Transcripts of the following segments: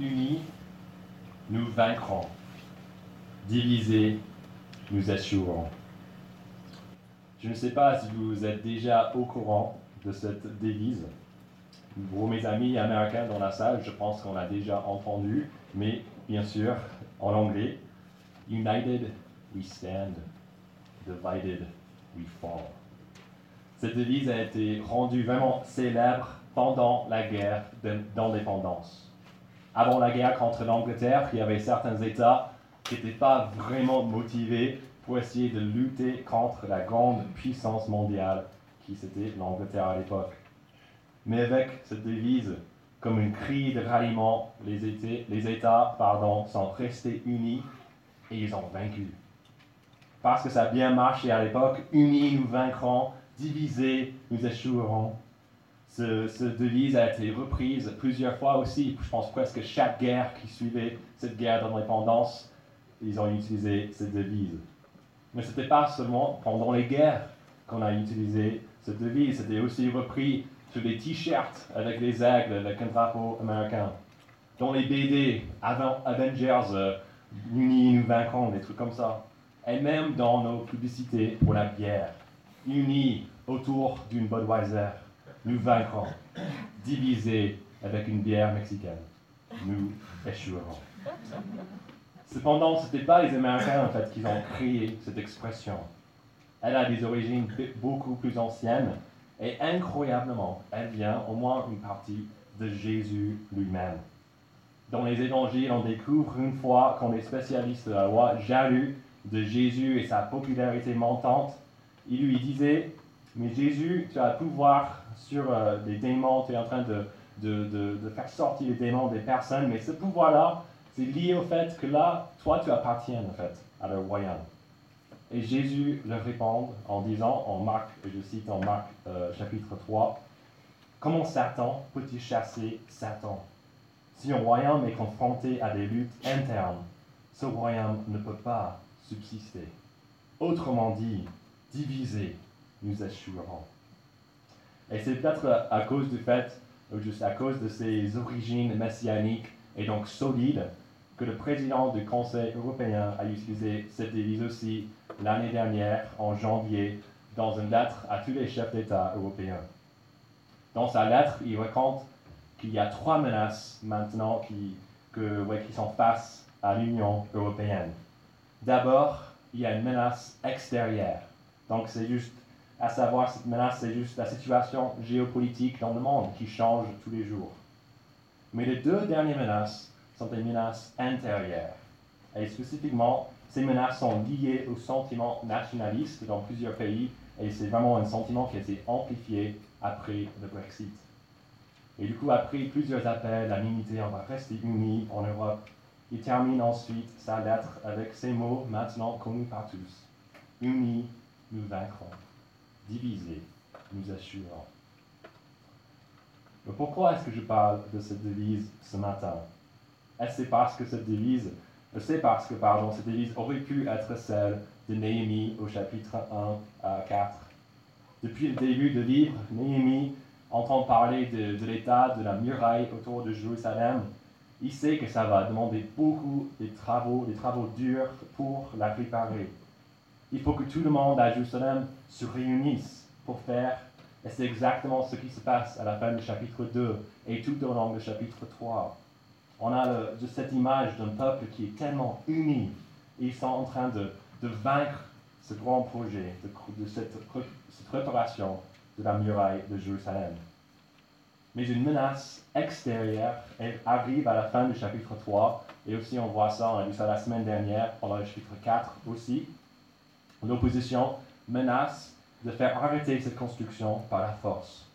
Unis, nous vaincrons. Divisés, nous échouerons. Je ne sais pas si vous êtes déjà au courant de cette devise. Pour mes amis américains dans la salle, je pense qu'on a déjà entendu, mais bien sûr, en anglais, United we stand, divided we fall. Cette devise a été rendue vraiment célèbre pendant la guerre d'indépendance. Avant la guerre contre l'Angleterre, il y avait certains États qui n'étaient pas vraiment motivés pour essayer de lutter contre la grande puissance mondiale qui c'était l'Angleterre à l'époque. Mais avec cette devise, comme une cri de ralliement, les, les États pardon, sont restés unis et ils ont vaincu. Parce que ça a bien marché à l'époque, unis nous vaincrons, divisés nous échouerons. Cette devise a été reprise plusieurs fois aussi. Je pense presque chaque guerre qui suivait cette guerre d'indépendance, ils ont utilisé cette devise. Mais ce n'était pas seulement pendant les guerres qu'on a utilisé cette devise, c'était aussi repris sur les t-shirts avec les aigles, un drapeau américain. Dans les BD, Avengers, euh, Unis, nous vaincrons, des trucs comme ça. Et même dans nos publicités pour la bière. Unis autour d'une Budweiser, nous vaincrons. Divisés avec une bière mexicaine, nous échouerons. Cependant, ce n'était pas les Américains en fait qui ont créé cette expression. Elle a des origines beaucoup plus anciennes et incroyablement, elle vient au moins une partie de Jésus lui-même. Dans les évangiles, on découvre une fois qu'on est spécialiste de la loi, jaloux de Jésus et sa popularité montante, il lui disait, mais Jésus, tu as le pouvoir sur euh, des démons, tu es en train de, de, de, faire sortir les démons des personnes, mais ce pouvoir-là, c'est lié au fait que là, toi, tu appartiens en fait à le royaume. Et Jésus leur répond en disant, en Marc, et je cite en Marc euh, chapitre 3, Comment Satan peut-il chasser Satan? Si un royaume est confronté à des luttes internes, ce royaume ne peut pas subsister. Autrement dit, divisé, nous échouerons. Et c'est peut-être à cause du fait, ou juste à cause de ses origines messianiques et donc solides, que le président du Conseil européen a utilisé cette devise aussi l'année dernière, en janvier, dans une lettre à tous les chefs d'État européens. Dans sa lettre, il raconte qu'il y a trois menaces maintenant qui, que, qui sont face à l'Union européenne. D'abord, il y a une menace extérieure. Donc, c'est juste, à savoir, cette menace, c'est juste la situation géopolitique dans le monde qui change tous les jours. Mais les deux dernières menaces sont des menaces intérieures. Et spécifiquement, ces menaces sont liées au sentiment nationaliste dans plusieurs pays, et c'est vraiment un sentiment qui a été amplifié après le Brexit. Et du coup, après plusieurs appels à l'unité, on va rester unis en Europe. Il termine ensuite sa lettre avec ces mots maintenant connus par tous. Unis, nous vaincrons. Divisés, nous assurons. Mais pourquoi est-ce que je parle de cette devise ce matin? Est-ce parce que cette devise, c'est parce que, pardon, cette devise aurait pu être celle de Néhémie au chapitre 1 à 4. Depuis le début du livre, Néhémie entend parler de, l'état de la muraille autour de Jérusalem. Il sait que ça va demander beaucoup de travaux, des travaux durs pour la réparer. Il faut que tout le monde à Jérusalem se réunisse pour faire, et c'est exactement ce qui se passe à la fin du chapitre 2 et tout au long du chapitre 3 on a cette image d'un peuple qui est tellement uni. ils sont en train de, vaincre ce grand projet, de, cette, cette préparation de la muraille de Jérusalem. Mais une menace extérieure arrive à la fin du chapitre 3, et aussi on voit ça, on a vu ça la semaine dernière, pendant le chapitre 4 aussi. L'opposition menace de faire arrêter cette construction par la force.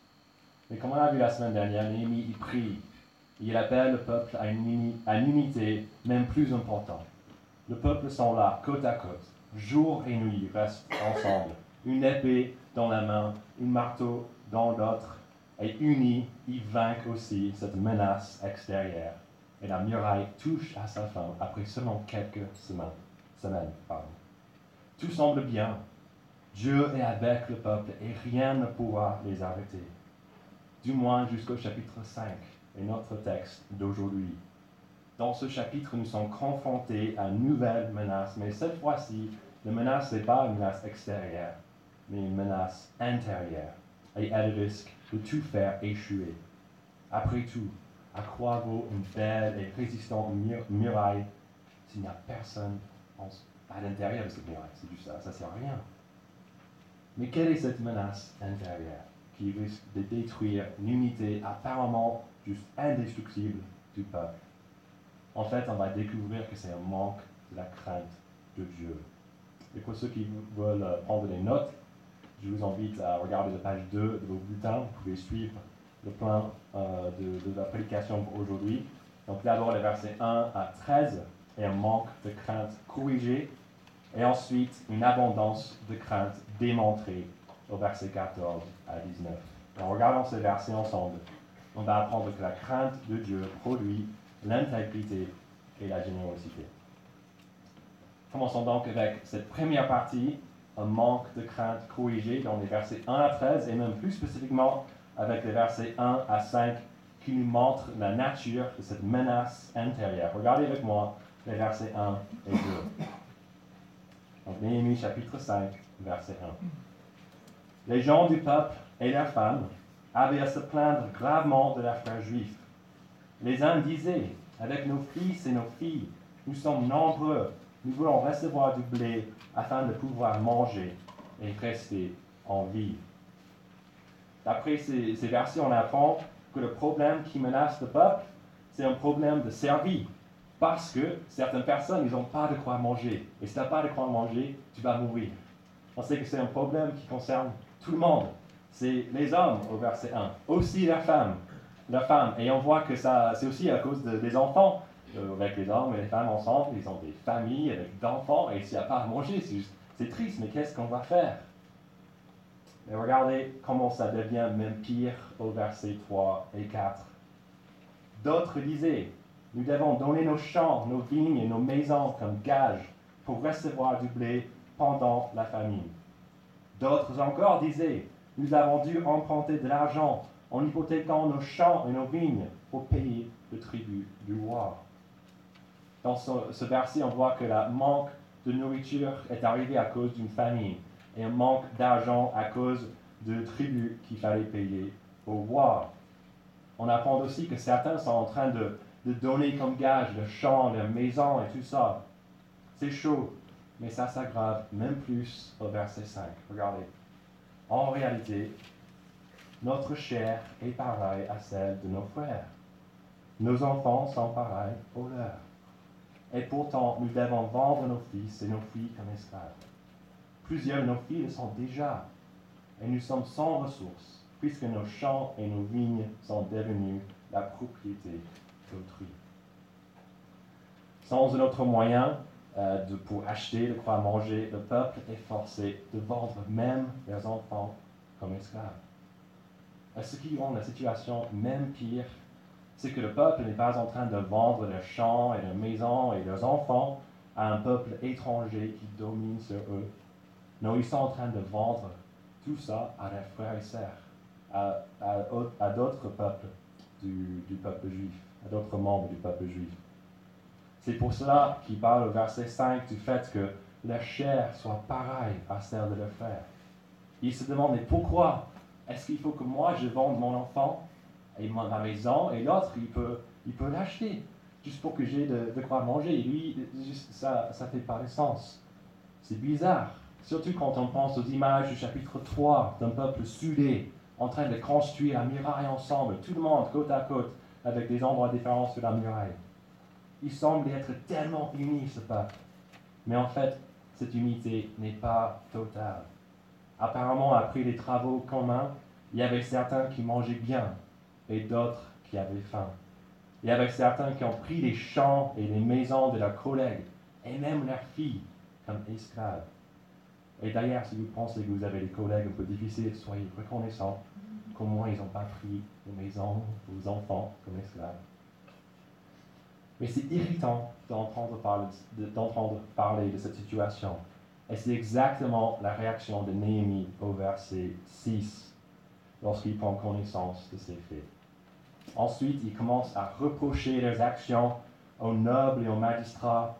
Mais comme on a vu la semaine dernière, Néhémie y prie il appelle le peuple à une, unité même plus importante. Le peuple sont là, côte à côte, jour et nuit, restent ensemble, une épée dans la main, un marteau dans l'autre, et unis, ils vainquent aussi cette menace extérieure. Et la muraille touche à sa fin après seulement quelques semaines. semaines Tout semble bien. Dieu est avec le peuple et rien ne pourra les arrêter. Du moins jusqu'au chapitre 5 et notre texte d'aujourd'hui. dans ce chapitre, nous sommes confrontés à une nouvelle menace, mais cette fois-ci, la menace n'est pas une menace extérieure, mais une menace intérieure. Et elle risque de tout faire échouer. Après tout, à quoi vaut une belle et résistante muraille s'il n'y a personne à l'intérieur de cette muraille C'est du ça, ça sert à rien. Mais quelle est cette menace intérieure qui risque de détruire l'unité apparemment juste indestructible du peuple? En fait, on va découvrir que c'est un manque de la crainte de Dieu. Et pour ceux qui veulent prendre des notes, je vous invite à regarder la page 2 de vos bulletins. Vous pouvez suivre le plan euh, de, la prédication pour aujourd'hui. Donc d'abord les versets 1 à 13 et un manque de crainte corrigé. Et ensuite une abondance de crainte démontrée au verset 14 à 19. En regardant ces versets ensemble, on va apprendre que la crainte de Dieu produit l'intégrité et la générosité. Commençons donc avec cette première partie, un manque de crainte corrigé dans les versets 1 à 13 et même plus spécifiquement avec les versets 1 à 5 qui nous montrent la nature de cette menace intérieure. Regardez avec moi les versets 1 et 2. Donc, Néhémie chapitre 5, verset 1. Les gens du peuple et leurs femmes avaient à se plaindre gravement de frères juifs. Les uns disaient, avec nos fils et nos filles, nous sommes nombreux, nous voulons recevoir du blé afin de pouvoir manger et rester en vie. D'après ces, ces versets, on apprend que le problème qui menace le peuple, c'est un problème de service. Parce que certaines personnes, ils n'ont pas de quoi manger. Et si tu n'as pas de quoi manger, tu vas mourir. On sait que c'est un problème qui concerne tout le monde. C'est les hommes au verset 1, aussi la femme. La femme. Et on voit que ça, c'est aussi à cause des enfants. Euh, avec les hommes et les femmes ensemble, ils ont des familles avec d'enfants. Et s'il n'y a pas à manger, c'est triste, mais qu'est-ce qu'on va faire? Mais regardez comment ça devient même pire au verset 3 et 4. D'autres disaient, nous devons donner nos champs, nos vignes et nos maisons comme gage pour recevoir du blé pendant la famine. D'autres encore disaient, nous avons dû emprunter de l'argent en hypothéquant nos champs et nos vignes pour payer le tribut du roi. Dans ce, verset, on voit que le manque de nourriture est arrivé à cause d'une famine et un manque d'argent à cause de tribus qu'il fallait payer au roi. On apprend aussi que certains sont en train de, donner comme gage le champ, leur maison et tout ça. C'est chaud, mais ça s'aggrave même plus au verset 5. Regardez. En réalité, notre chair est pareille à celle de nos frères. Nos enfants sont pareils aux leurs. Et pourtant, nous devons vendre nos fils et nos filles comme esclaves. Plusieurs de nos filles sont déjà, et nous sommes sans ressources, puisque nos champs et nos vignes sont devenus la propriété d'autrui. Sans un autre moyen euh, de, pour acheter de quoi manger, le peuple est forcé de vendre même leurs enfants comme esclaves. Et ce qui rend la situation même pire, c'est que le peuple n'est pas en train de vendre leurs champs et leurs maisons et leurs enfants à un peuple étranger qui domine sur eux, non, ils sont en train de vendre tout ça à leurs frères et sœurs, à, d'autres peuples du, peuple juif, à d'autres membres du peuple juif. C'est pour cela qu'il parle au verset 5 du fait que la chair soit pareille à celle de leurs frères. Il se demande, mais pourquoi est-ce qu'il faut que moi je vende mon enfant et ma maison et l'autre il peut il peut l'acheter juste pour que j'ai de, quoi manger? Et lui ça ça fait pas de sens c'est bizarre Surtout quand on pense aux images du chapitre 3 d'un peuple soudé, en train de construire la muraille ensemble, tout le monde côte à côte, avec des endroits différents sur la muraille. Il semble être tellement uni, ce peuple. Mais en fait, cette unité n'est pas totale. Apparemment, après les travaux communs, il y avait certains qui mangeaient bien et d'autres qui avaient faim. Il y avait certains qui ont pris les champs et les maisons de leurs collègues et même leurs filles comme esclaves. Et d'ailleurs, si vous pensez que vous avez des collègues un peu difficiles, soyez reconnaissants comment ils n'ont pas pris vos maisons, vos enfants comme esclaves. Mais c'est irritant d'entendre parler, parler de cette situation. Et c'est exactement la réaction de Néhémie au verset 6 lorsqu'il prend connaissance de ces faits. Ensuite, il commence à reprocher leurs actions aux nobles et aux magistrats,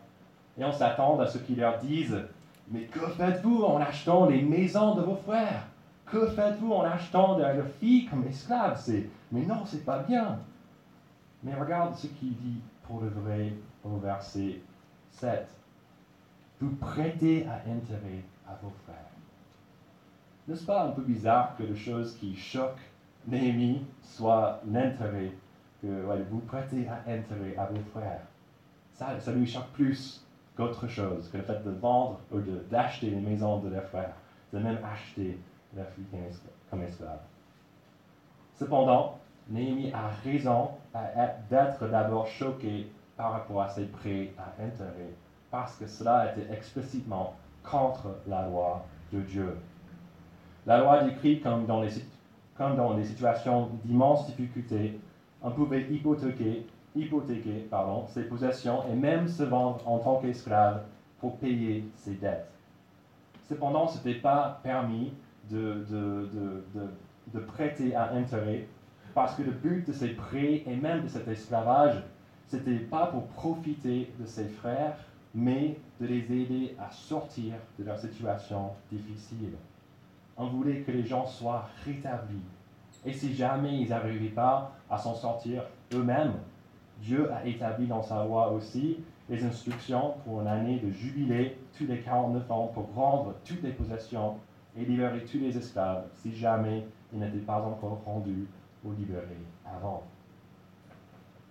et on s'attend à ce qu'ils leur disent Mais que faites-vous en achetant les maisons de vos frères? Que faites-vous en achetant leurs filles comme esclaves Mais non, c'est pas bien. Mais regarde ce qu'il dit pour le vrai au verset 7. Vous prêtez à intérêt à vos frères. N'est-ce pas un peu bizarre que les choses qui choquent Néhémie soit l'intérêt, que vous prêtez à intérêt à vos frères? Ça, ça lui choque plus qu'autre chose, que le fait de vendre ou d'acheter les maisons de leurs frères, de même acheter filles comme esclaves. Cependant, Néhémie a raison d'être d'abord choqué par rapport à ces prêts à intérêt, parce que cela était explicitement contre la loi de Dieu. La loi décrit comme dans les, situations d'immenses difficultés, on pouvait hypothéquer, hypothéquer pardon, ses possessions et même se vendre en tant qu'esclave pour payer ses dettes. Cependant, ce n'était pas permis de, de, de, de, prêter à intérêt parce que le but de ces prêts et même de cet esclavage, c'était pas pour profiter de ses frères, mais de les aider à sortir de leur situation difficile. On voulait que les gens soient rétablis. Et si jamais ils n'arrivaient pas à s'en sortir eux-mêmes, Dieu a établi dans sa loi aussi les instructions pour une année de jubilé tous les 49 ans pour rendre toutes les possessions et libérer tous les esclaves si jamais ils n'étaient pas encore rendus ou libérés avant.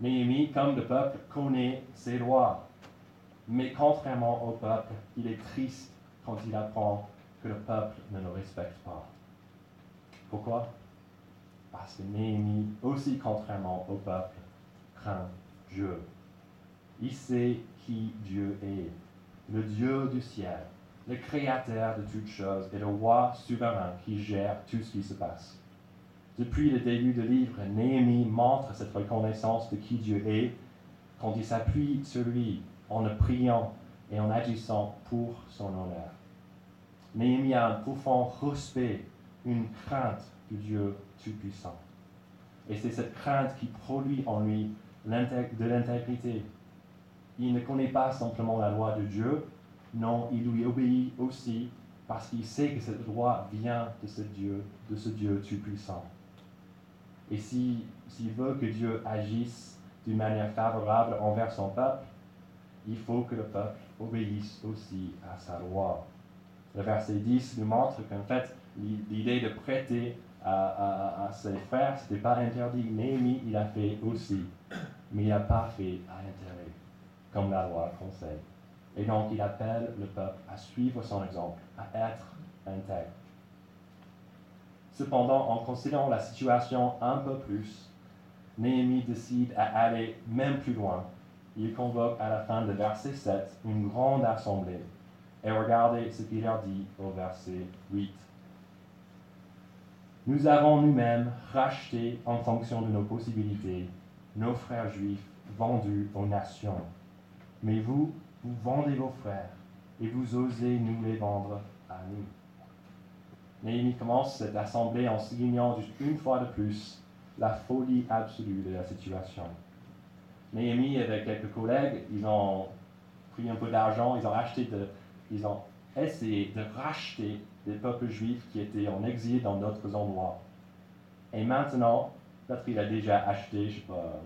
Néhémie, comme le peuple, connaît ses lois. Mais contrairement au peuple, il est triste quand il apprend que le peuple ne le respecte pas. Pourquoi? Parce que Néhémie, aussi contrairement au peuple, craint Dieu. Il sait qui Dieu est, le Dieu du ciel, le créateur de toutes choses et le roi souverain qui gère tout ce qui se passe. Depuis le début du livre, Néhémie montre cette reconnaissance de qui Dieu est quand il s'appuie sur lui en le priant et en agissant pour son honneur. Néhémie a un profond respect, une crainte du Dieu Tout-Puissant. Et c'est cette crainte qui produit en lui de l'intégrité. Il ne connaît pas simplement la loi de Dieu, non, il lui obéit aussi parce qu'il sait que cette loi vient de ce Dieu, de ce Dieu Tout-Puissant. Et s'il veut que Dieu agisse d'une manière favorable envers son peuple, il faut que le peuple obéisse aussi à sa loi. Le verset 10 nous montre qu'en fait, l'idée de prêter à, ses frères, ce n'était pas interdit. Néhémie, il a fait aussi, mais il n'a pas fait à intérêt, comme la loi conseille. Et donc, il appelle le peuple à suivre son exemple, à être intègre. Cependant, en considérant la situation un peu plus, Néhémie décide à aller même plus loin. Il convoque à la fin de verset 7 une grande assemblée et regardez ce qu'il leur dit au verset 8. Nous avons nous-mêmes racheté en fonction de nos possibilités nos frères juifs vendus aux nations. Mais vous, vous vendez vos frères et vous osez nous les vendre à nous. Néhémie commence cette assemblée en soulignant une fois de plus la folie absolue de la situation. Néhémie, avec quelques collègues, ils ont pris un peu d'argent, ils ont acheté ils ont essayé de racheter des peuples juifs qui étaient en exil dans d'autres endroits. Et maintenant, peut-être qu'il a déjà acheté, je sais pas,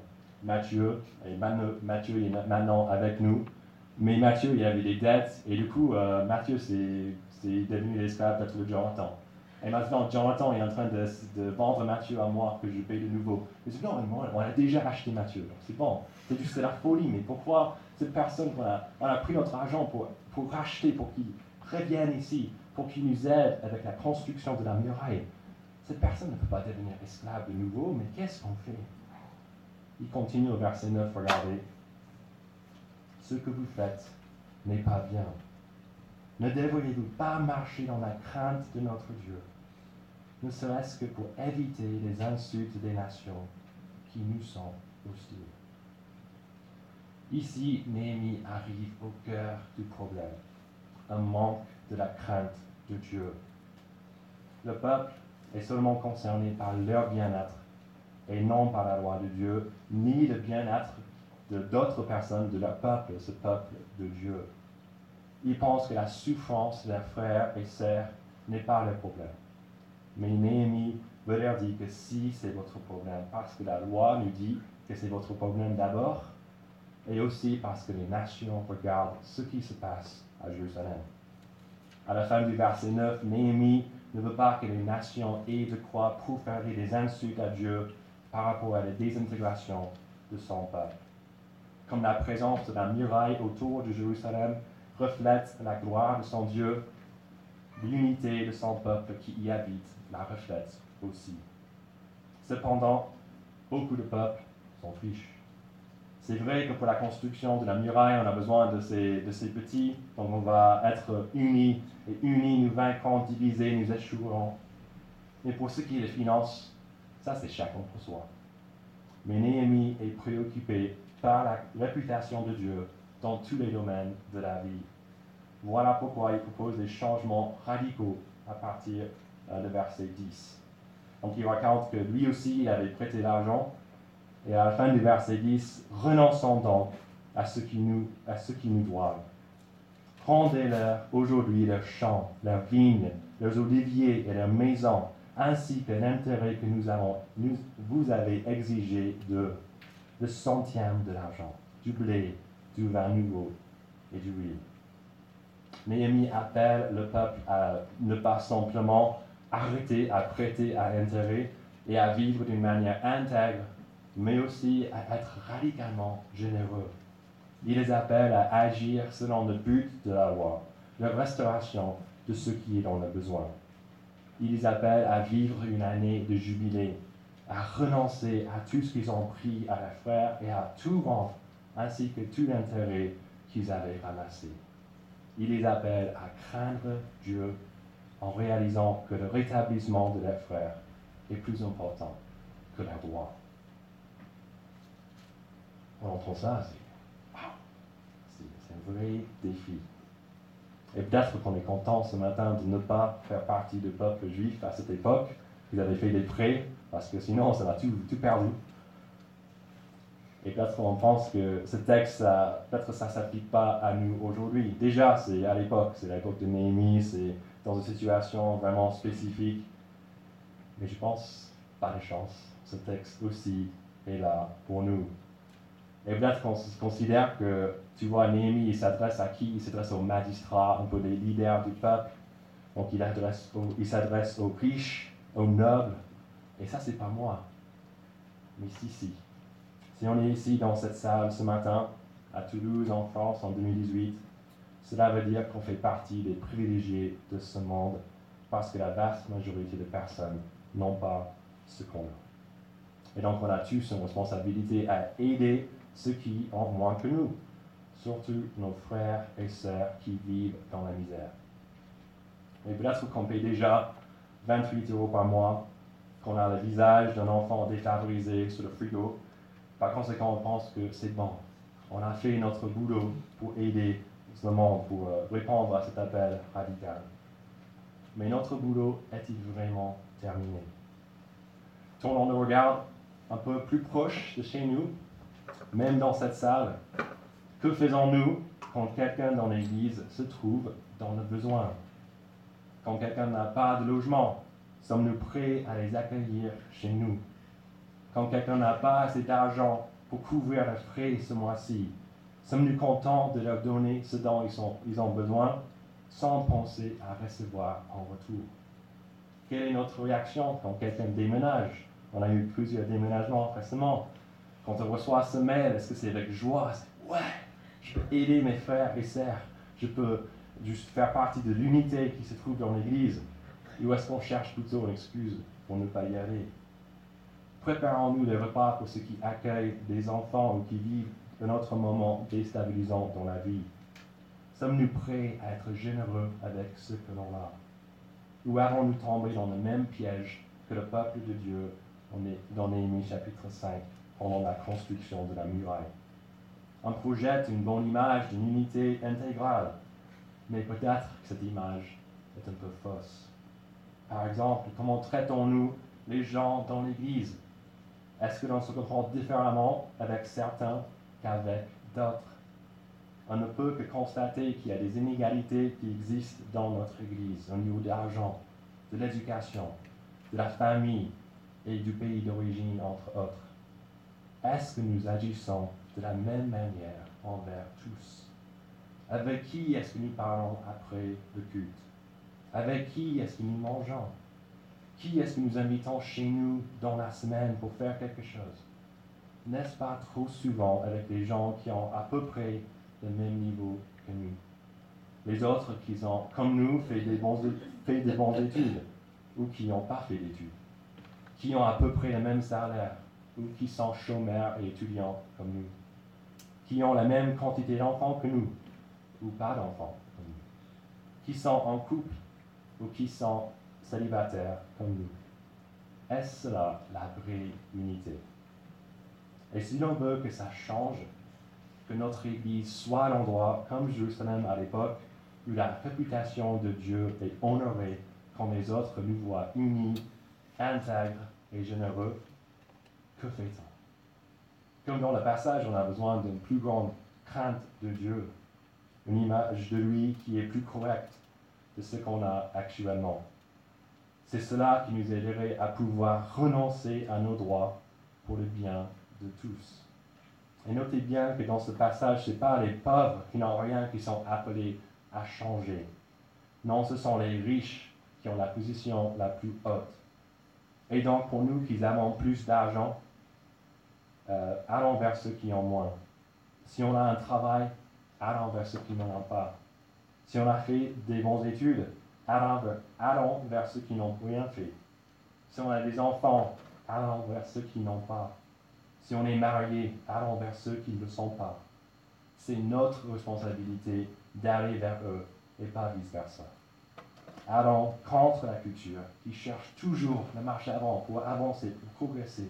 Matthieu, et Matthieu est maintenant avec nous, mais Matthieu, il avait des dettes, et du coup, euh, Matthieu, c'est devenu l'esclave de Jonathan. Et maintenant, Jonathan est en train de, de, vendre Matthieu à moi, que je paye de nouveau. Mais c'est non, on a déjà acheté Matthieu. C'est bon, c'est juste la folie, mais pourquoi cette personne, on a, a pris notre argent pour pour racheter, pour qu'il revienne ici, pour qu'il nous aide avec la construction de la muraille? Cette personne ne peut pas devenir esclave de nouveau, mais qu'est-ce qu'on fait? Il continue au verset 9, regardez. Ce que vous faites n'est pas bien. Ne devriez-vous pas marcher dans la crainte de notre Dieu, ne serait-ce que pour éviter les insultes des nations qui nous sont hostiles Ici, Néhémie arrive au cœur du problème, un manque de la crainte de Dieu. Le peuple est seulement concerné par leur bien-être et non par la loi de Dieu, ni le bien-être d'autres personnes, de leur peuple, ce peuple de Dieu. Ils pensent que la souffrance de leurs frères et sœurs n'est pas leur problème. Mais Néhémie veut leur dire que si c'est votre problème, parce que la loi nous dit que c'est votre problème d'abord, et aussi parce que les nations regardent ce qui se passe à Jérusalem. À la fin du verset 9, Néhémie ne veut pas que les nations aient de quoi proférer des insultes à Dieu par rapport à la désintégration de son peuple. Comme la présence de la muraille autour de Jérusalem reflète la gloire de son Dieu, l'unité de son peuple qui y habite la reflète aussi. Cependant, beaucoup de peuples sont riches. C'est vrai que pour la construction de la muraille, on a besoin de ces, de ces petits, donc on va être unis, et unis, nous vaincrons, divisés, nous échouerons. Mais pour ce qui est des finances, ça c'est chacun pour soi. Mais Néhémie est préoccupé la réputation de Dieu dans tous les domaines de la vie. Voilà pourquoi il propose des changements radicaux à partir euh, de verset 10. Donc il raconte que lui aussi, il avait prêté l'argent. Et à la fin du verset 10, renonçons donc à ce qui nous, à ce qui nous doivent. Rendez-leur aujourd'hui leurs champs, leurs vignes, leurs oliviers et leurs maisons, ainsi que l'intérêt que nous avons, vous avez exigé de le centième de l'argent, du blé, du vin nouveau et du huile. Néhémie appelle le peuple à ne pas simplement arrêter à prêter à intérêt et à vivre d'une manière intègre, mais aussi à être radicalement généreux. Il les appelle à agir selon le but de la loi, la restauration de ce qui est dans le besoin. Il les appelle à vivre une année de jubilé, à renoncer à tout ce qu'ils ont pris à leurs frères et à tout rendre, ainsi que tout l'intérêt qu'ils avaient ramassé. Il les appelle à craindre Dieu en réalisant que le rétablissement de leurs frères est plus important que la loi. On entend ça, c'est un vrai défi. Et peut-être qu'on est content ce matin de ne pas faire partie du peuple juif à cette époque. Ils avaient fait des prêts, parce que sinon, ça va tout, tout perdu. Et peut-être qu'on pense que ce texte, peut-être ça ne s'applique pas à nous aujourd'hui. Déjà, c'est à l'époque, c'est l'époque de Néhémie, c'est dans une situation vraiment spécifique. Mais je pense, de chance, ce texte aussi est là pour nous. Et peut-être qu'on considère que, tu vois, Néhémie, il s'adresse à qui? Il s'adresse aux magistrats, un peu les leaders du peuple. Donc il, s'adresse aux riches, aux nobles. Et ça, c'est pas moi. Mais si, si. Si on est ici dans cette salle ce matin, à Toulouse, en France, en 2018, cela veut dire qu'on fait partie des privilégiés de ce monde parce que la vaste majorité de personnes n'ont pas ce qu'on a. Et donc on a tous une responsabilité à aider ceux qui ont moins que nous, surtout nos frères et sœurs qui vivent dans la misère. Et peut-être qu'on paye déjà 28 euros par mois, qu'on a le visage d'un enfant défavorisé sur le frigo. Par conséquent, on pense que c'est bon. On a fait notre boulot pour aider ce monde pour euh, répondre à cet appel radical. Mais notre boulot est-il vraiment terminé? Tournons le regard un peu plus proche de chez nous, même dans cette salle. Que faisons-nous quand quelqu'un dans l'Église se trouve dans le besoin? Quand quelqu'un n'a pas de logement, sommes-nous prêts à les accueillir chez nous? Quand quelqu'un n'a pas assez d'argent pour couvrir les frais ce mois-ci, Sommes-nous contents de leur donner ce dont ils, ont besoin sans penser à recevoir en retour? Quelle est notre réaction quand quelqu'un déménage? On a eu plusieurs déménagements récemment. Quand on reçoit ce mail, est-ce que c'est avec joie? Ouais, je peux aider mes frères et sœurs. Je peux juste faire partie de l'unité qui se trouve dans l'Église. Ou est-ce qu'on cherche plutôt une excuse pour ne pas y aller. Préparons-nous des repas pour ceux qui accueillent des enfants ou qui vivent un autre moment déstabilisant dans la vie. Sommes-nous prêts à être généreux avec ce que l'on a? Ou avons-nous tombé dans le même piège que le peuple de Dieu dans Néhémie chapitre 5 pendant la construction de la muraille? On projette une bonne image d'une unité intégrale, mais peut-être que cette image est un peu fausse. Par exemple, comment traitons-nous les gens dans l'Église? Est-ce que l'on se comprend différemment avec certains qu'avec d'autres? On ne peut que constater qu'il y a des inégalités qui existent dans notre Église au niveau de l'argent, de l'éducation, de la famille et du pays d'origine, entre autres. Est-ce que nous agissons de la même manière envers tous? Avec qui est-ce que nous parlons après le culte? Avec qui est-ce que nous mangeons? Qui est-ce que nous invitons chez nous dans la semaine pour faire quelque chose? N'est-ce pas trop souvent avec des gens qui ont à peu près le même niveau que nous? Les autres qui ont, comme nous, fait des, bons, fait des bonnes études ou qui n'ont pas fait d'études, qui ont à peu près le même salaire ou qui sont chômeurs et étudiants comme nous, qui ont la même quantité d'enfants que nous ou pas d'enfants comme nous, qui sont en couple ou qui sont célibataires comme nous. Est-ce cela la vraie unité? Et si l'on veut que ça change, que notre Église soit l'endroit, comme Jérusalem à l'époque, où la réputation de Dieu est honorée quand les autres nous voient unis, intègres et généreux, que fait-on? Comme dans le passage, on a besoin d'une plus grande crainte de Dieu, une image de lui qui est plus correcte de ce qu'on a actuellement. C'est cela qui nous aiderait à pouvoir renoncer à nos droits pour le bien de tous. Et notez bien que dans ce passage, ce n'est pas les pauvres qui n'ont rien qui sont appelés à changer. Non, ce sont les riches qui ont la position la plus haute. Et donc, pour nous qui avons plus d'argent, euh, allons vers ceux qui ont moins. Si on a un travail, allons vers ceux qui n'en ont pas. Si on a fait des bonnes études, allons vers, ceux qui n'ont rien fait. Si on a des enfants, allons vers ceux qui n'ont pas. Si on est marié, allons vers ceux qui ne le sont pas. C'est notre responsabilité d'aller vers eux et pas vice-versa. Allons contre la culture qui cherche toujours la marche avant pour avancer, pour progresser.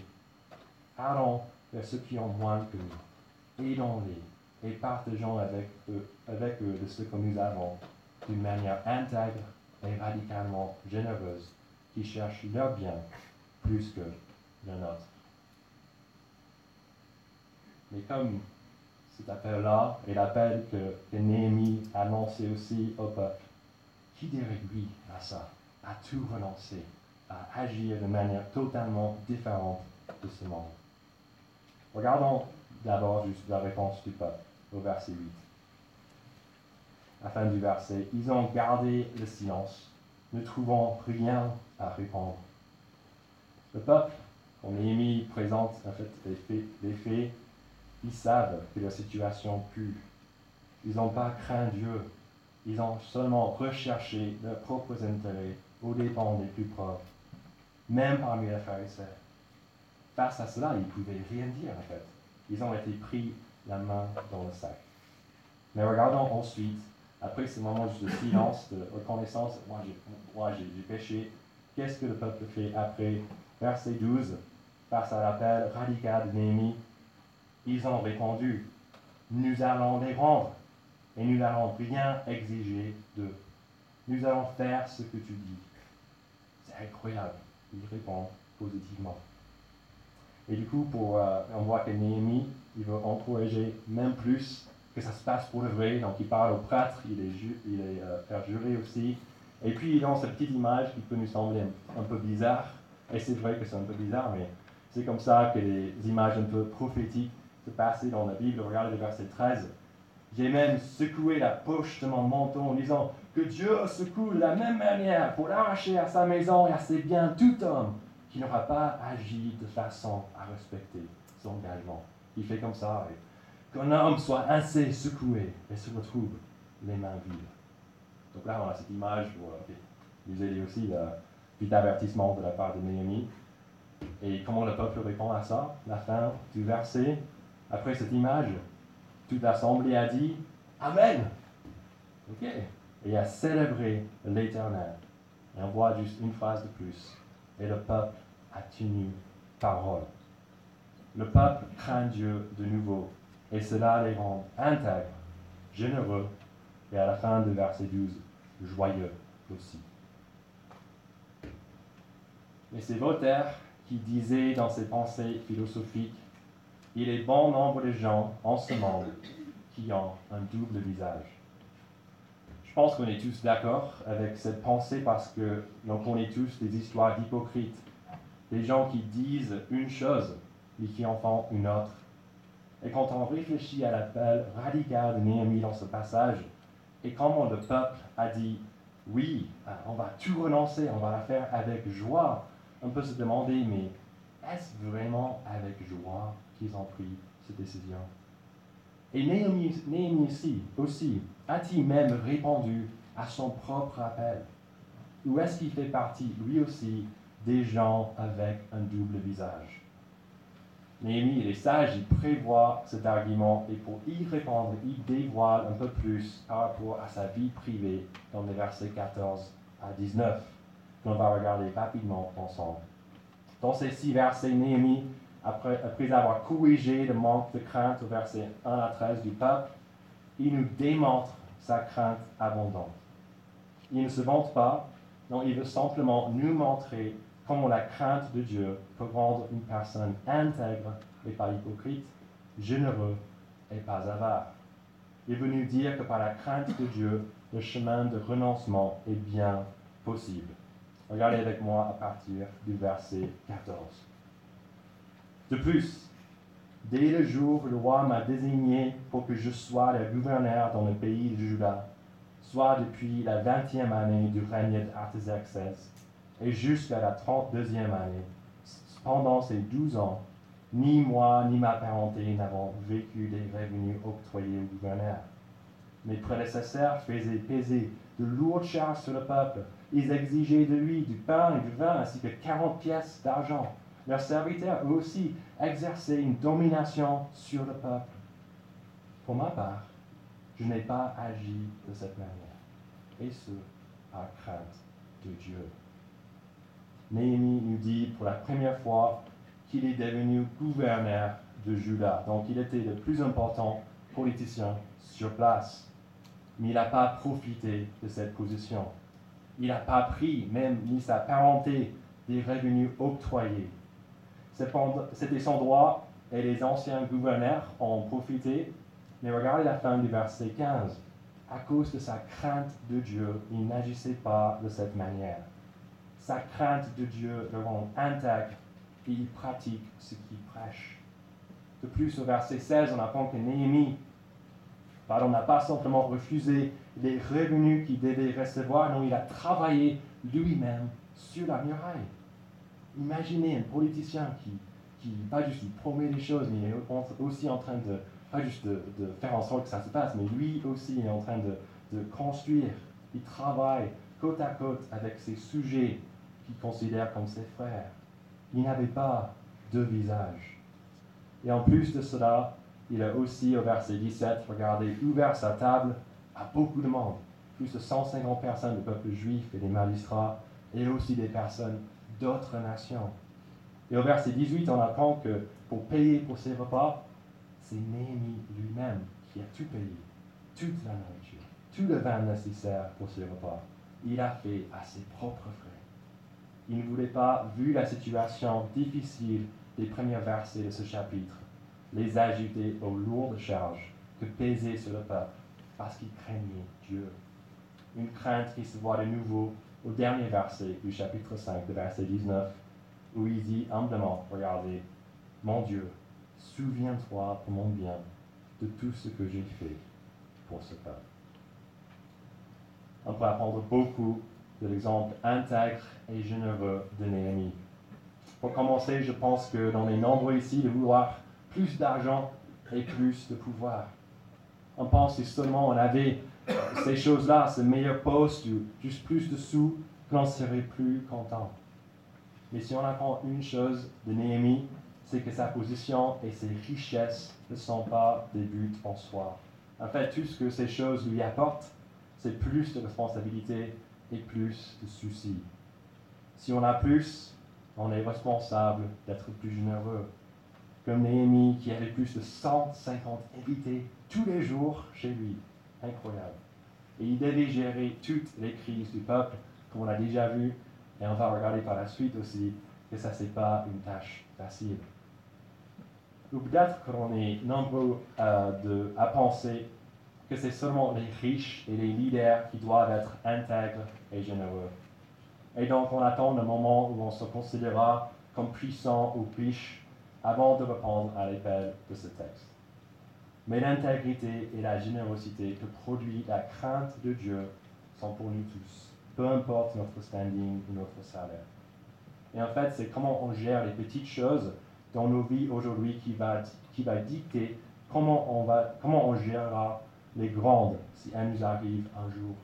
Allons vers ceux qui ont moins que nous. Aidons-les et partageons avec eux, avec eux de ce que nous avons d'une manière intègre et radicalement généreuse qui cherche leur bien plus que le nôtre. Mais comme cet appel-là est l'appel que, Néhémie a annoncé aussi au peuple, qui dirait oui à ça, à tout renoncer, à agir de manière totalement différente de ce monde Regardons d'abord juste la réponse du peuple au verset 8. À la fin du verset, ils ont gardé le silence, ne trouvant rien à répondre. Le peuple, quand Néhémie présente en fait les faits, les faits, ils savent que la situation pue. Ils n'ont pas craint Dieu. Ils ont seulement recherché leurs propres intérêts aux dépens des plus pauvres, même parmi les pharisiens. Face à cela, ils ne pouvaient rien dire en fait. Ils ont été pris la main dans le sac. Mais regardons ensuite, après ce moment de silence, de reconnaissance, moi j'ai péché, qu'est-ce que le peuple fait après? Verset 12, face à l'appel radical de Néhémie, ils ont répondu, nous allons les rendre et nous n'allons rien exiger d'eux. Nous allons faire ce que tu dis. C'est incroyable. Ils répondent positivement. Et du coup, euh, on voit que Néhémie, il veut encourager même plus que ça se passe pour le vrai. Donc, il parle au prêtre, il est, il est euh, faire jurer aussi. Et puis, dans cette petite image qui peut nous sembler un, peu bizarre, et c'est vrai que c'est un peu bizarre, mais c'est comme ça que les images un peu prophétiques se passent dans la Bible. Regardez le verset 13. J'ai même secoué la poche de mon manteau en disant que Dieu secoue de la même manière pour arracher à sa maison et à ses biens tout homme qui n'aura pas agi de façon à respecter son engagement. Il fait comme ça. Qu'un homme soit assez secoué et se retrouve les mains vides. Donc là, on a cette image pour euh, nous aider aussi le petit avertissement de la part de Néhémie. Et comment le peuple répond à ça La fin du verset. Après cette image, toute l'assemblée a dit Amen. Ok. Et a célébré l'Éternel. Et on voit juste une phrase de plus et le peuple a tenu parole. Le peuple craint Dieu de nouveau, et cela les rend intègres, généreux, et à la fin du verset 12, joyeux aussi. Mais c'est Voltaire qui disait dans ses pensées philosophiques, il est bon nombre de gens en ce monde qui ont un double visage. Je pense qu'on est tous d'accord avec cette pensée parce que l'on connaît tous des histoires d'hypocrites, des gens qui disent une chose mais qui en font une autre. Et quand on réfléchit à l'appel radical de Néhémie dans ce passage, et comment le peuple a dit oui, on va tout renoncer, on va la faire avec joie, on peut se demander, mais est-ce vraiment avec joie qu'ils ont pris cette décision? Et Néhémie, aussi, aussi a-t-il même répondu à son propre appel Ou est-ce qu'il fait partie, lui aussi, des gens avec un double visage Néhémie, il est sage, il prévoit cet argument et pour y répondre, il dévoile un peu plus par rapport à sa vie privée dans les versets 14 à 19, qu'on va regarder rapidement ensemble. Dans ces six versets, Néhémie, après, après avoir corrigé le manque de crainte au verset 1 à 13 du peuple, il nous démontre sa crainte abondante. Il ne se vante pas, non, il veut simplement nous montrer comment la crainte de Dieu peut rendre une personne intègre et pas hypocrite, généreux et pas avare. Il est venu dire que par la crainte de Dieu, le chemin de renoncement est bien possible. Regardez avec moi à partir du verset 14. De plus, dès le jour où le roi m'a désigné pour que je sois le gouverneur dans le pays de Juda, soit depuis la vingtième année du règne d'Artaxerxès, et jusqu'à la 32e année, pendant ces douze ans, ni moi ni ma parenté n'avons vécu des revenus octroyés au gouverneur. Mes prédécesseurs faisaient peser de lourdes charges sur le peuple. Ils exigeaient de lui du pain et du vin ainsi que 40 pièces d'argent. Leurs serviteurs, eux aussi, exerçaient une domination sur le peuple. Pour ma part, je n'ai pas agi de cette manière, et ce, par crainte de Dieu. Néhémie nous dit pour la première fois qu'il est devenu gouverneur de Juda. Donc il était le plus important politicien sur place. Mais il n'a pas profité de cette position. Il n'a pas pris, même ni sa parenté, des revenus octroyés. C'était son droit et les anciens gouverneurs ont profité. Mais regardez la fin du verset 15. À cause de sa crainte de Dieu, il n'agissait pas de cette manière sa crainte de Dieu le rend intègre et il pratique ce qu'il prêche. De plus, au verset 16, on apprend que Néhémie n'a pas simplement refusé les revenus qu'il devait recevoir, non, il a travaillé lui-même sur la muraille. Imaginez un politicien qui, qui pas juste promet des choses, mais il est aussi en train de, pas juste de, faire en sorte que ça se passe, mais lui aussi est en train de, de construire. Il travaille côte à côte avec ses sujets qu'il considère comme ses frères. Il n'avait pas deux visages. Et en plus de cela, il a aussi, au verset 17, regardez, ouvert sa table à beaucoup de monde, plus de 150 personnes du peuple juif et des magistrats, et aussi des personnes d'autres nations. Et au verset 18, on apprend que pour payer pour ses repas, c'est Néhémie lui-même qui a tout payé, toute la nourriture, tout le vin nécessaire pour ses repas. Il a fait à ses propres frais. Il ne voulait pas, vu la situation difficile des premiers versets de ce chapitre, les ajouter aux lourdes charges que pesaient sur le peuple, parce qu'il craignait Dieu. Une crainte qui se voit de nouveau au dernier verset du chapitre 5, de verset 19, où il dit humblement, regardez, mon Dieu, souviens-toi pour mon bien de tout ce que j'ai fait pour ce peuple. On peut apprendre beaucoup de l'exemple intègre et généreux de Néhémie. Pour commencer, je pense que dans les nombreux ici de vouloir plus d'argent et plus de pouvoir. On pense que seulement on avait ces choses-là, ce meilleur poste ou juste plus de sous, qu'on serait plus content. Mais si on apprend une chose de Néhémie, c'est que sa position et ses richesses ne sont pas des buts en soi. En fait, tout ce que ces choses lui apportent, c'est plus de responsabilité et plus de soucis. Si on a plus, on est responsable d'être plus généreux. Comme Néhémie qui avait plus de 150 invités tous les jours chez lui. Incroyable. Et il devait gérer toutes les crises du peuple, comme on l'a déjà vu, et on va regarder par la suite aussi que ça, c'est pas une tâche facile. Ou peut-être qu'on est nombreux euh, à penser que c'est seulement les riches et les leaders qui doivent être intègres et généreux. Et donc on attend le moment où on se considérera comme puissant ou riche avant de répondre à l'appel de ce texte. Mais l'intégrité et la générosité que produit la crainte de Dieu sont pour nous tous, peu importe notre standing ou notre salaire. Et en fait, c'est comment on gère les petites choses dans nos vies aujourd'hui qui va, qui va dicter comment on, va, comment on gérera les grandes si elles nous arrivent un jour.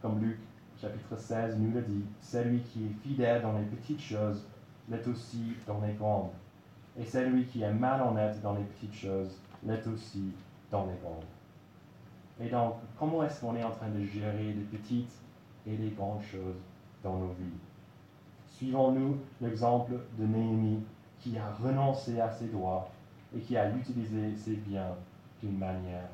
Comme Luc chapitre 16 nous le dit, celui qui est fidèle dans les petites choses l'est aussi dans les grandes. Et celui qui est malhonnête dans les petites choses l'est aussi dans les grandes. Et donc, comment est-ce qu'on est en train de gérer les petites et les grandes choses dans nos vies? Suivons-nous l'exemple de Néhémie qui a renoncé à ses droits et qui a utilisé ses biens d'une manière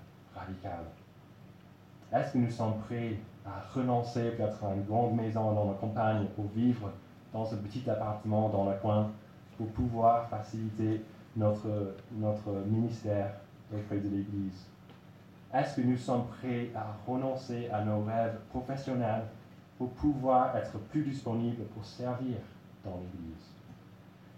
Est-ce que nous sommes prêts à renoncer peut-être à une grande maison dans la campagne pour vivre dans ce petit appartement dans le coin pour pouvoir faciliter notre, notre ministère auprès de l'Église? Est-ce que nous sommes prêts à renoncer à nos rêves professionnels pour pouvoir être plus disponibles pour servir dans l'Église?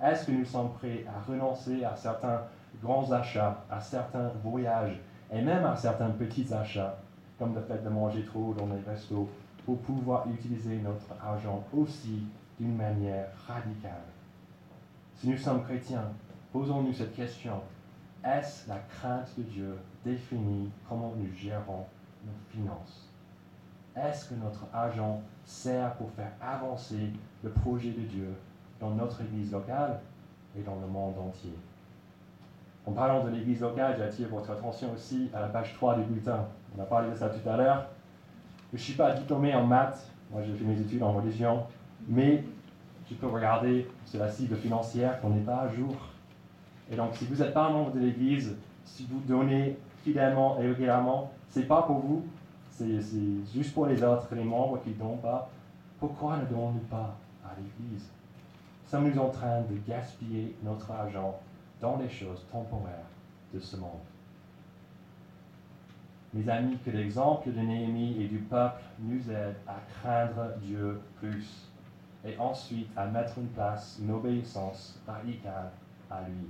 Est-ce que nous sommes prêts à renoncer à certains grands achats, à certains voyages et même à certains petits achats, comme le fait de manger trop dans les restos, pour pouvoir utiliser notre argent aussi d'une manière radicale. Si nous sommes chrétiens, posons-nous cette question. Est-ce la crainte de Dieu définit comment nous gérons nos finances? Est-ce que notre argent sert pour faire avancer le projet de Dieu dans notre Église locale et dans le monde entier? En parlant de l'Église locale, j'attire votre attention aussi à la page 3 du bulletin. On a parlé de ça tout à l'heure. Je ne suis pas diplômé en maths, moi j'ai fait mes études en religion, mais tu peux regarder sur la cible financière qu'on n'est pas à jour. Et donc, si vous n'êtes pas un membre de l'Église, si vous donnez fidèlement et régulièrement, c'est pas pour vous, c'est juste pour les autres, les membres qui ne donnent pas. Pourquoi ne donnons-nous pas à l'Église? Sommes-nous en train de gaspiller notre argent dans les choses temporaires de ce monde. Mes amis, que l'exemple de Néhémie et du peuple nous aide à craindre Dieu plus et ensuite à mettre en place une obéissance radicale à lui.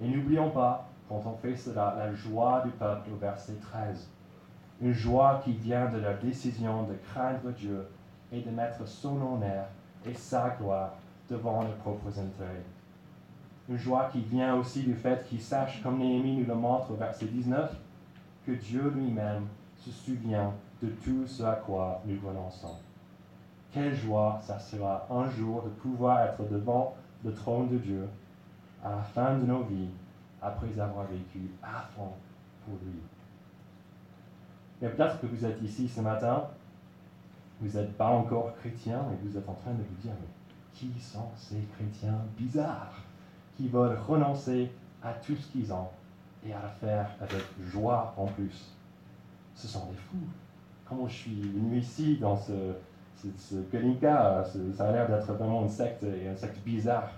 Et n'oublions pas, quand on fait cela, la joie du peuple au verset 13. Une joie qui vient de leur décision de craindre Dieu et de mettre son honneur et sa gloire devant leurs propres intérêts. Une joie qui vient aussi du fait qu'ils sachent, comme Néhémie nous le montre verset 19, que Dieu lui-même se souvient de tout ce à quoi nous renonçons. Quelle joie ça sera un jour de pouvoir être devant le trône de Dieu à la fin de nos vies, après avoir vécu à fond pour lui. Et peut-être que vous êtes ici ce matin, vous n'êtes pas encore chrétien et vous êtes en train de vous dire, mais qui sont ces chrétiens bizarres? Qui veulent renoncer à tout ce qu'ils ont et à le faire avec joie en plus. Ce sont des fous. Comment je suis venu ici dans ce, ce, ce ça a l'air d'être vraiment une secte et un secte bizarre.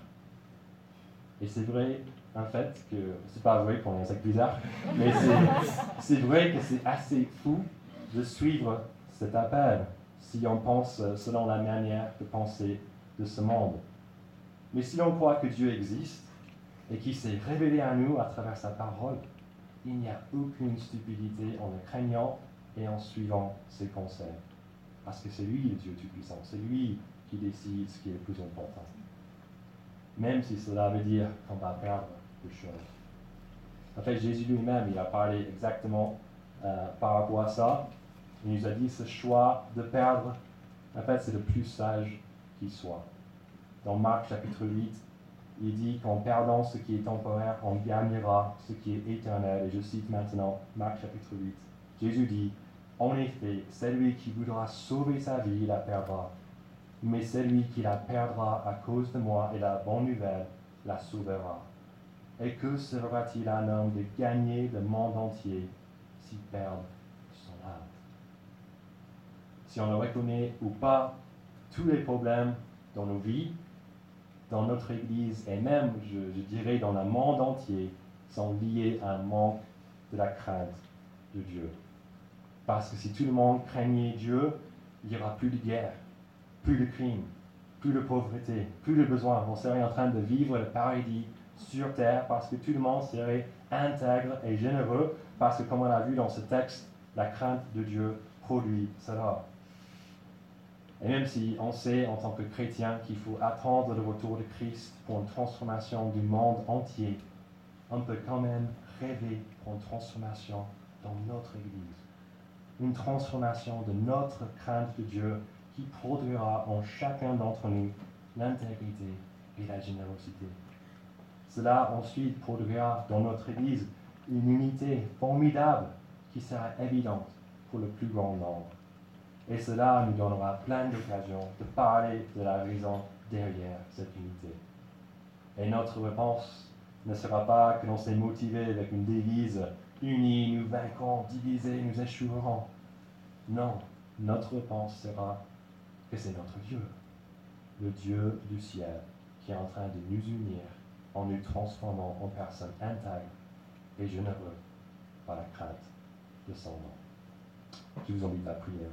Et c'est vrai, en fait, que c'est pas vrai qu'on est un secte bizarre, mais c'est vrai que c'est assez fou de suivre cet appel si on pense selon la manière de penser de ce monde. Mais si l'on croit que Dieu existe et qu'il s'est révélé à nous à travers sa parole, il n'y a aucune stupidité en le craignant et en suivant ses conseils. Parce que c'est lui le Dieu Tout-Puissant, c'est lui qui décide ce qui est le plus important. Même si cela veut dire qu'on va perdre des choses. En fait, Jésus lui-même, il a parlé exactement euh, par rapport à ça. Il nous a dit ce choix de perdre, en fait, c'est le plus sage qui soit. Dans Marc chapitre 8, il dit qu'en perdant ce qui est temporaire, on gagnera ce qui est éternel. Et je cite maintenant Marc chapitre 8. Jésus dit, en effet, celui qui voudra sauver sa vie la perdra, mais celui qui la perdra à cause de moi et la bonne nouvelle la sauvera. Et que sera-t-il un homme de gagner le monde entier s'il perd son âme? Si on le reconnaît ou pas, tous les problèmes dans nos vies, dans notre Église et même, je, je dirais, dans le monde entier, sont liés à un manque de la crainte de Dieu. Parce que si tout le monde craignait Dieu, il n'y aura plus de guerre, plus de crimes, plus de pauvreté, plus de besoin. On serait en train de vivre le paradis sur terre parce que tout le monde serait intègre et généreux parce que comme on a vu dans ce texte, la crainte de Dieu produit cela. Et même si on sait en tant que chrétien qu'il faut attendre le retour de Christ pour une transformation du monde entier, on peut quand même rêver pour une transformation dans notre Église. Une transformation de notre crainte de Dieu qui produira en chacun d'entre nous l'intégrité et la générosité. Cela ensuite produira dans notre Église une unité formidable qui sera évidente pour le plus grand nombre. Et cela nous donnera plein d'occasions de parler de la raison derrière cette unité. Et notre réponse ne sera pas que l'on s'est motivé avec une devise unis, nous vaincrons, divisés, nous échouerons. Non, notre réponse sera que c'est notre Dieu, le Dieu du ciel, qui est en train de nous unir en nous transformant en personnes intègres et généreux par la crainte de son nom. Je vous invite à prier.